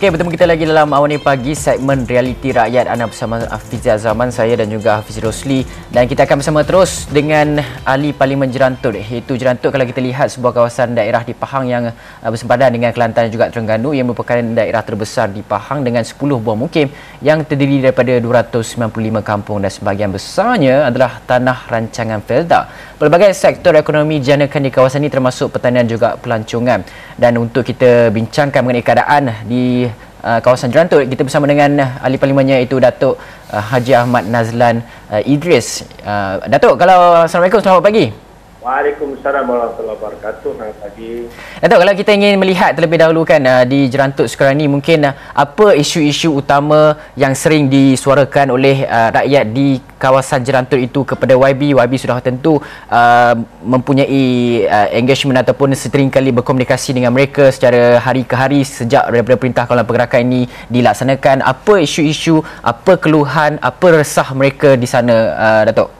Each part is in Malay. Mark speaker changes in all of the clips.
Speaker 1: Okey, bertemu kita lagi dalam Awani Pagi segmen Realiti Rakyat. Anda bersama Hafiz Zaman saya dan juga Hafiz Rosli. Dan kita akan bersama terus dengan ahli Parlimen Jerantut. Iaitu Jerantut kalau kita lihat sebuah kawasan daerah di Pahang yang uh, bersempadan dengan Kelantan dan juga Terengganu yang merupakan daerah terbesar di Pahang dengan 10 buah mukim yang terdiri daripada 295 kampung dan sebahagian besarnya adalah tanah rancangan Felda. Pelbagai sektor ekonomi dijanakan di kawasan ini termasuk pertanian juga pelancongan dan untuk kita bincangkan mengenai keadaan di uh, kawasan Jerantut kita bersama dengan ahli parlimennya iaitu Datuk uh, Haji Ahmad Nazlan uh, Idris. Uh, Datuk, kalau Assalamualaikum selamat pagi.
Speaker 2: Waalaikumsalam warahmatullahi wabarakatuh. Selamat pagi.
Speaker 1: Datuk, kalau kita ingin melihat terlebih dahulu kan uh, di Jerantut sekarang ini mungkin uh, apa isu-isu utama yang sering disuarakan oleh uh, rakyat di kawasan Jerantut itu kepada YB. YB sudah tentu uh, mempunyai uh, engagement ataupun sering kali berkomunikasi dengan mereka secara hari ke hari sejak daripada perintah kawalan pergerakan ini dilaksanakan. Apa isu-isu, apa keluhan, apa resah mereka di sana, uh, Datuk?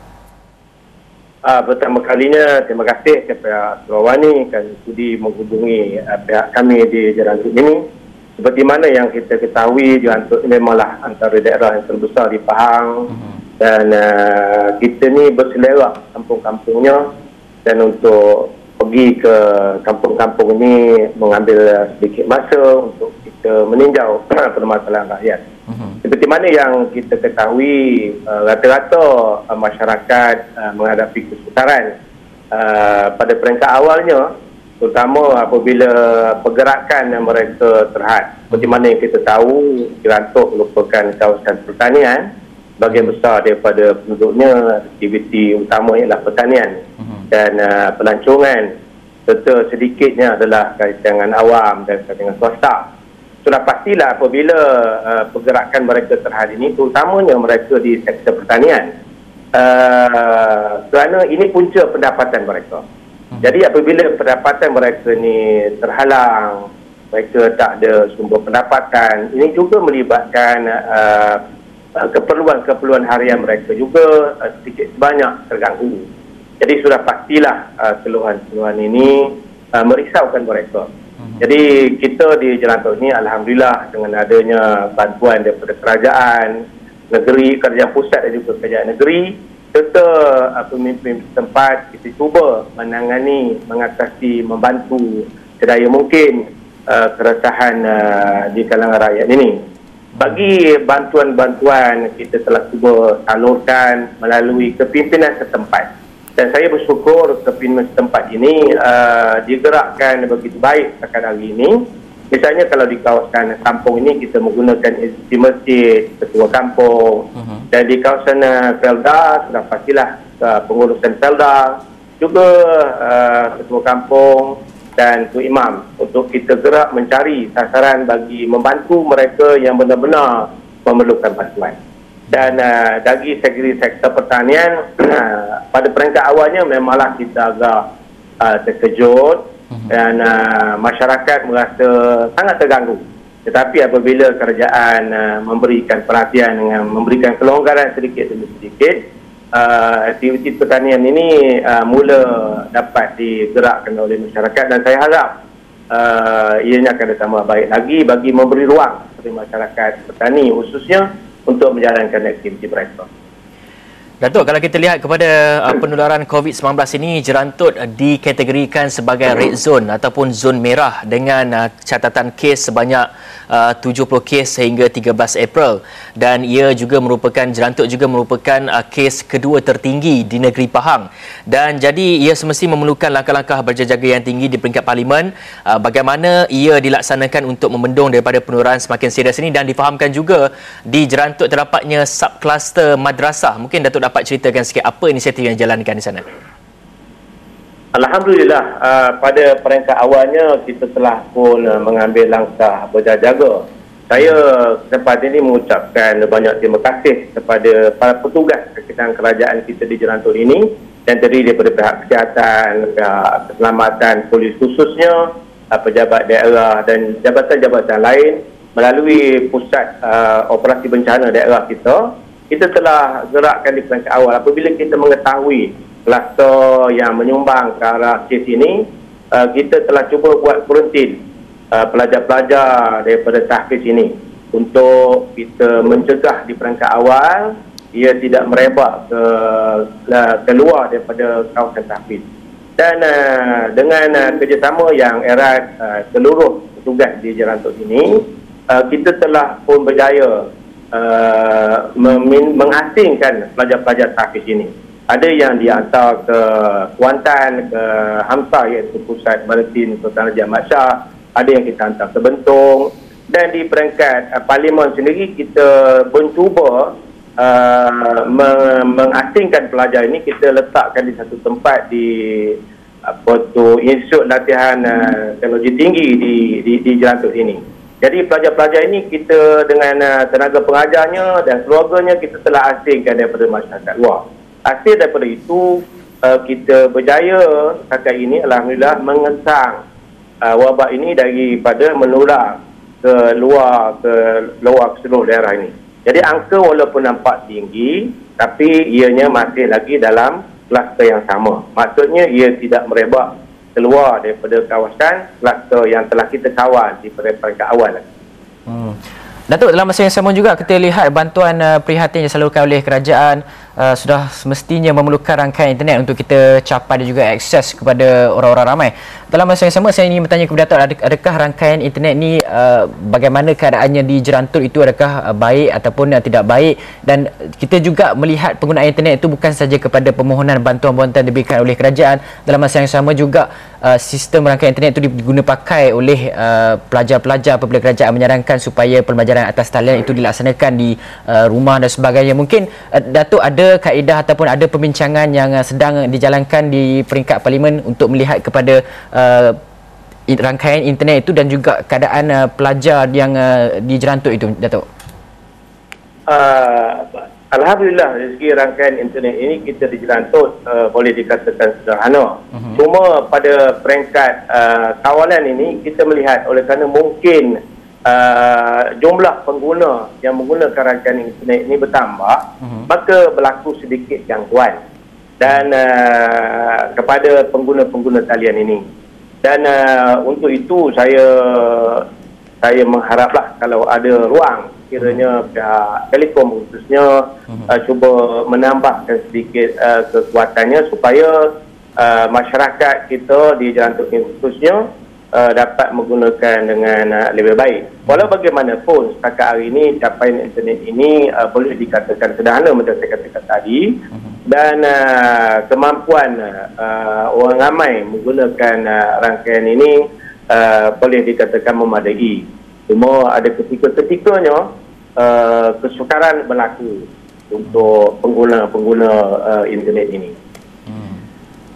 Speaker 2: Uh, pertama kalinya, terima kasih kepada Surawani kan sudi menghubungi uh, pihak kami di Jerantut ini. Seperti mana yang kita ketahui, ini memanglah antara daerah yang terbesar di Pahang. Uh-huh. Dan uh, kita ni berselera kampung-kampungnya. Dan untuk pergi ke kampung-kampung ini mengambil sedikit masa untuk kita meninjau permasalahan rakyat. Uh-huh. Seperti mana yang kita ketahui, uh, rata-rata uh, masyarakat uh, menghadapi kesukaran uh, pada peringkat awalnya, terutama apabila pergerakan yang mereka terhad. Seperti mana yang kita tahu, Jerantuk merupakan kawasan pertanian, bagian besar daripada penduduknya, aktiviti utama ialah pertanian uh-huh. dan uh, pelancongan serta sedikitnya adalah kaitan dengan awam dan kaitan dengan swasta sudah pastilah apabila uh, pergerakan mereka terhadap ini terutamanya mereka di sektor pertanian. Uh, kerana ini punca pendapatan mereka. Hmm. jadi apabila pendapatan mereka ni terhalang mereka tak ada sumber pendapatan ini juga melibatkan uh, keperluan-keperluan harian mereka juga uh, sedikit sebanyak terganggu. Jadi sudah pastilah uh, keluhan-keluhan ini uh, merisaukan mereka jadi kita di Jelantok ini Alhamdulillah dengan adanya bantuan daripada kerajaan negeri, kerajaan pusat dan juga kerajaan negeri serta uh, pemimpin setempat kita cuba menangani, mengatasi, membantu sedaya mungkin uh, keresahan uh, di kalangan rakyat ini. Bagi bantuan-bantuan kita telah cuba salurkan melalui kepimpinan setempat dan saya bersyukur kepimpinan setempat ini uh, digerakkan begitu baik setakat hari ini. Misalnya kalau di kawasan kampung ini kita menggunakan institusi masjid, ketua kampung uh-huh. dan di kawasan uh, Felda sudah pastilah uh, pengurusan Felda juga uh, ketua kampung dan ketua imam untuk kita gerak mencari sasaran bagi membantu mereka yang benar-benar memerlukan bantuan dan uh, dari segi sektor pertanian uh, pada peringkat awalnya memanglah kita agak uh, terkejut uh-huh. dan uh, masyarakat merasa sangat terganggu tetapi apabila kerajaan uh, memberikan perhatian dengan memberikan kelonggaran sedikit demi sedikit uh, aktiviti pertanian ini uh, mula dapat digerakkan oleh masyarakat dan saya harap uh, ianya akan ditambah baik lagi bagi memberi ruang kepada masyarakat petani khususnya untuk menjalankan aktiviti mereka.
Speaker 1: Datuk, kalau kita lihat kepada uh, penularan COVID-19 ini, Jerantut dikategorikan sebagai red zone ataupun zon merah dengan uh, catatan kes sebanyak uh, 70 kes sehingga 13 April. Dan ia juga merupakan, Jerantut juga merupakan uh, kes kedua tertinggi di negeri Pahang. Dan jadi ia semestinya memerlukan langkah-langkah berjaga-jaga yang tinggi di peringkat parlimen. Uh, bagaimana ia dilaksanakan untuk membendung daripada penularan semakin serius ini dan difahamkan juga di Jerantut terdapatnya subkluster madrasah. Mungkin Datuk dapat ceritakan sikit apa inisiatif yang dijalankan di sana?
Speaker 2: Alhamdulillah uh, pada peringkat awalnya kita telah pun uh, mengambil langkah berjaga-jaga. Saya sempat ini mengucapkan banyak terima kasih kepada para petugas sekitar kerajaan kita di Jerantul ini yang terdiri daripada pihak kesihatan, pihak keselamatan, polis khususnya, uh, pejabat daerah dan jabatan-jabatan lain melalui pusat uh, operasi bencana daerah kita kita telah gerakkan di peringkat awal. Apabila kita mengetahui kluster yang menyumbang ke arah kes ini uh, kita telah cuba buat kuarantin uh, pelajar-pelajar daripada tahfiz ini untuk kita mencegah di peringkat awal ia tidak merebak ke keluar daripada kawasan tahfiz. Dan uh, dengan uh, kerjasama yang erat uh, seluruh petugas di Jerantuk ini uh, kita telah pun berjaya uh, mengasingkan pelajar-pelajar tahfiz ini. Ada yang dihantar ke Kuantan, ke Hamzah iaitu Pusat Maritim Sultan Raja Shah. Ada yang kita hantar ke Bentong dan di peringkat uh, Parlimen sendiri kita mencuba uh, mengasingkan pelajar ini. Kita letakkan di satu tempat di apa tu institut latihan uh, teknologi tinggi di di, di Jelantuk ini. Jadi pelajar-pelajar ini kita dengan uh, tenaga pengajarnya dan keluarganya kita telah asingkan daripada masyarakat luar. Hasil daripada itu uh, kita berjaya setakat ini alhamdulillah mengesang uh, wabak ini daripada menular ke luar ke luar seluruh daerah ini. Jadi angka walaupun nampak tinggi tapi ianya masih lagi dalam kluster yang sama. Maksudnya ia tidak merebak keluar daripada kawasan kluster yang telah kita kawal di peringkat awal.
Speaker 1: Hmm. Datuk dalam masa yang sama juga kita lihat bantuan uh, prihatin yang salurkan oleh kerajaan uh, sudah semestinya memerlukan rangkaian internet untuk kita capai dan juga akses kepada orang-orang ramai. Dalam masa yang sama saya ingin bertanya kepada Datuk adakah rangkaian internet ni uh, bagaimana keadaannya di Jerantul itu adakah uh, baik ataupun uh, tidak baik dan kita juga melihat penggunaan internet itu bukan saja kepada permohonan bantuan-bantuan diberikan oleh kerajaan dalam masa yang sama juga uh, sistem rangkaian internet itu digunakan pakai oleh uh, pelajar-pelajar apabila kerajaan menyarankan supaya pembelajaran atas talian itu dilaksanakan di uh, rumah dan sebagainya. Mungkin uh, Datuk ada kaedah ataupun ada perbincangan yang uh, sedang dijalankan di peringkat parlimen untuk melihat kepada uh, rangkaian internet itu dan juga keadaan uh, pelajar yang uh, di Jerantuk itu Datuk.
Speaker 2: Uh, Alhamdulillah dari segi rangkaian internet ini kita di Jelantut uh, boleh dikatakan sederhana. Uh-huh. Cuma pada peringkat uh, kawalan ini kita melihat oleh kerana mungkin uh, jumlah pengguna yang menggunakan rangkaian internet ini bertambah, uh-huh. maka berlaku sedikit gangguan dan uh, kepada pengguna-pengguna talian ini. Dan uh, untuk itu saya saya mengharaplah kalau ada ruang kiranya pihak telekom khususnya uh-huh. uh, cuba menambahkan sedikit uh, kekuatannya supaya uh, masyarakat kita di Jalan khususnya uh, dapat menggunakan dengan uh, lebih baik. Walau bagaimanapun setakat hari ini capaian internet ini uh, boleh dikatakan sederhana macam saya katakan tadi uh-huh. dan uh, kemampuan uh, orang ramai menggunakan uh, rangkaian ini uh, boleh dikatakan memadai. Cuma ada ketika-ketikanya uh, kesukaran berlaku untuk pengguna-pengguna uh, internet ini.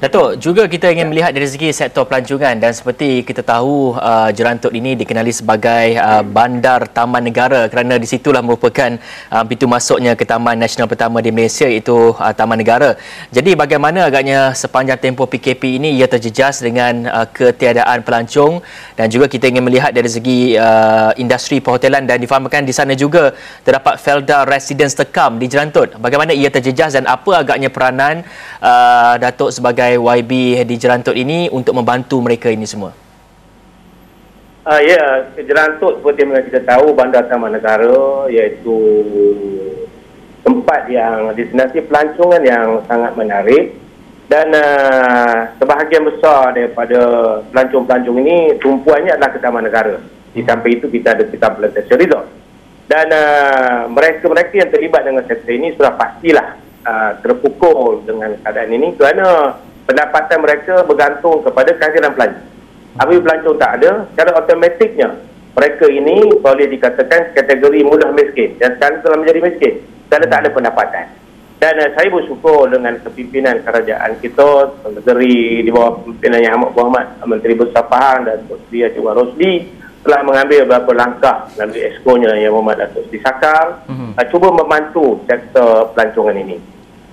Speaker 1: Datuk, juga kita ingin melihat dari segi sektor pelancongan dan seperti kita tahu uh, Jerantut ini dikenali sebagai uh, bandar taman negara kerana di situlah merupakan uh, pintu masuknya ke taman nasional pertama di Malaysia iaitu uh, Taman Negara. Jadi bagaimana agaknya sepanjang tempoh PKP ini ia terjejas dengan uh, ketiadaan pelancong dan juga kita ingin melihat dari segi uh, industri perhotelan dan difahamkan di sana juga terdapat Felda Residence Tekam di Jerantut. Bagaimana ia terjejas dan apa agaknya peranan uh, Datuk sebagai YB di Jerantut ini untuk membantu mereka ini semua?
Speaker 2: Uh, ya, Jerantut seperti yang kita tahu Bandar Taman Negara iaitu tempat yang destinasi pelancongan yang sangat menarik dan uh, sebahagian besar daripada pelancong-pelancong ini tumpuannya adalah ke Taman Negara. Di samping itu kita ada kita Plantation Resort. Dan uh, mereka-mereka yang terlibat dengan sektor ini sudah pastilah uh, terpukul dengan keadaan ini kerana pendapatan mereka bergantung kepada kehadiran pelancong. Apabila pelancong tak ada, secara automatiknya mereka ini boleh dikatakan kategori mudah miskin dan sekarang telah menjadi miskin kerana tak ada pendapatan. Dan uh, saya bersyukur dengan kepimpinan kerajaan kita, negeri di bawah pimpinan Yang Amat Muhammad, Menteri Besar Pahang dan Tok Sri Acik Rosli telah mengambil beberapa langkah melalui exco-nya Yang Muhammad Datuk Sri Sakar uh-huh. uh, cuba membantu sektor pelancongan ini.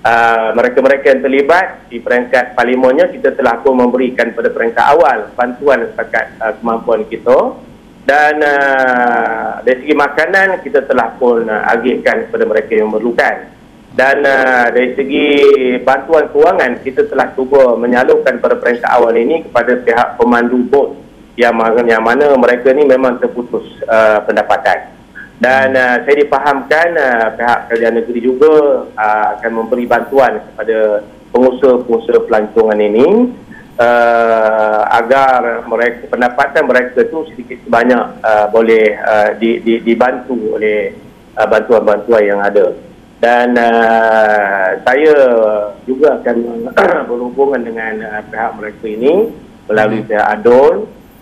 Speaker 2: Ah, mereka-mereka yang terlibat di peringkat parlimennya kita telah pun memberikan pada peringkat awal bantuan setakat uh, kemampuan kita dan uh, dari segi makanan kita telah pun uh, agihkan kepada mereka yang memerlukan dan uh, dari segi bantuan kewangan kita telah cuba menyalurkan pada peringkat awal ini kepada pihak pemandu bot yang yang mana mereka ni memang terputus uh, pendapatan. Dan uh, saya dipahamkan uh, pihak kerajaan negeri juga uh, akan memberi bantuan kepada pengusaha-pengusaha pelancongan ini uh, agar mereka pendapatan mereka tu sedikit sebanyak uh, boleh uh, di, di, dibantu oleh uh, bantuan-bantuan yang ada dan uh, saya juga akan berhubungan dengan uh, pihak mereka ini melalui hmm. pihak ADOL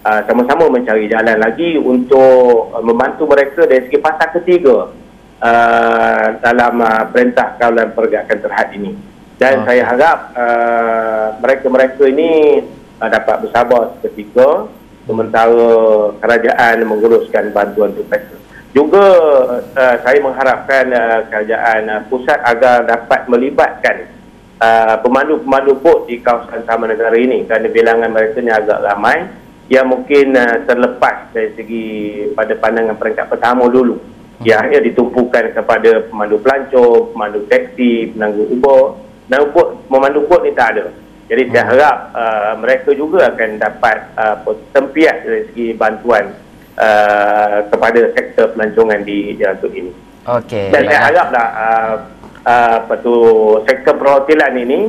Speaker 2: uh, sama-sama mencari jalan lagi untuk uh, membantu mereka dari segi pasal ketiga uh, dalam uh, perintah kawalan pergerakan terhad ini dan okay. saya harap uh, mereka-mereka ini uh, dapat bersabar seketika sementara kerajaan menguruskan bantuan untuk mereka. Juga uh, saya mengharapkan uh, kerajaan uh, pusat agar dapat melibatkan uh, pemandu-pemandu bot di kawasan Taman Negara ini kerana bilangan mereka ni agak ramai yang mungkin uh, terlepas dari segi pada pandangan peringkat pertama dulu. Ya, ia ditumpukan kepada pemandu pelancong, pemandu teksi, penangguh ubah, dan bot memandu bot ni tak ada. Jadi saya hmm. harap uh, mereka juga akan dapat uh, tempias dari segi bantuan uh, kepada sektor pelancongan di Jalan Tut ini.
Speaker 3: Okey.
Speaker 2: Dan saya haraplah uh, uh, apa tu sektor perhotelan ini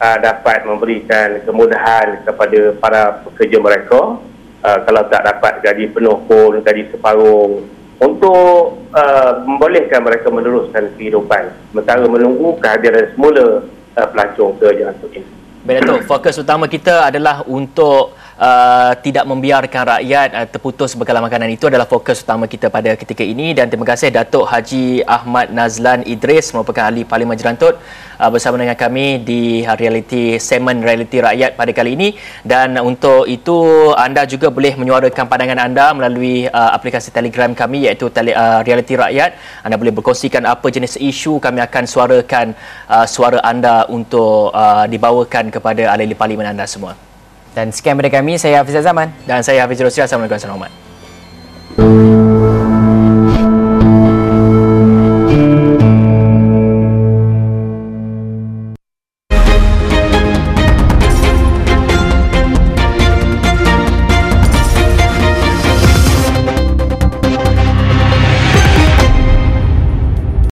Speaker 2: uh, dapat memberikan kemudahan kepada para pekerja mereka. Uh, kalau tak dapat gaji penuh pun gaji separuh untuk uh, membolehkan mereka meneruskan kehidupan. Sementara menunggu kehadiran semula uh, pelancong ke Jalan ini.
Speaker 3: Baik Datuk, fokus utama kita adalah untuk uh, tidak membiarkan rakyat uh, terputus bekalan makanan. Itu adalah fokus utama kita pada ketika ini. Dan terima kasih Datuk Haji Ahmad Nazlan Idris merupakan ahli Parlimen Jerantut uh, bersama dengan kami di reality segmen reality rakyat pada kali ini. Dan untuk itu anda juga boleh menyuarakan pandangan anda melalui uh, aplikasi Telegram kami iaitu tele, uh, reality rakyat. Anda boleh berkongsikan apa jenis isu kami akan suarakan uh, suara anda untuk uh, dibawakan kepada ahli parlimen anda semua dan sekian daripada kami, saya Hafiz Zaman. Dan saya Hafiz Rosya. Assalamualaikum warahmatullahi wabarakatuh.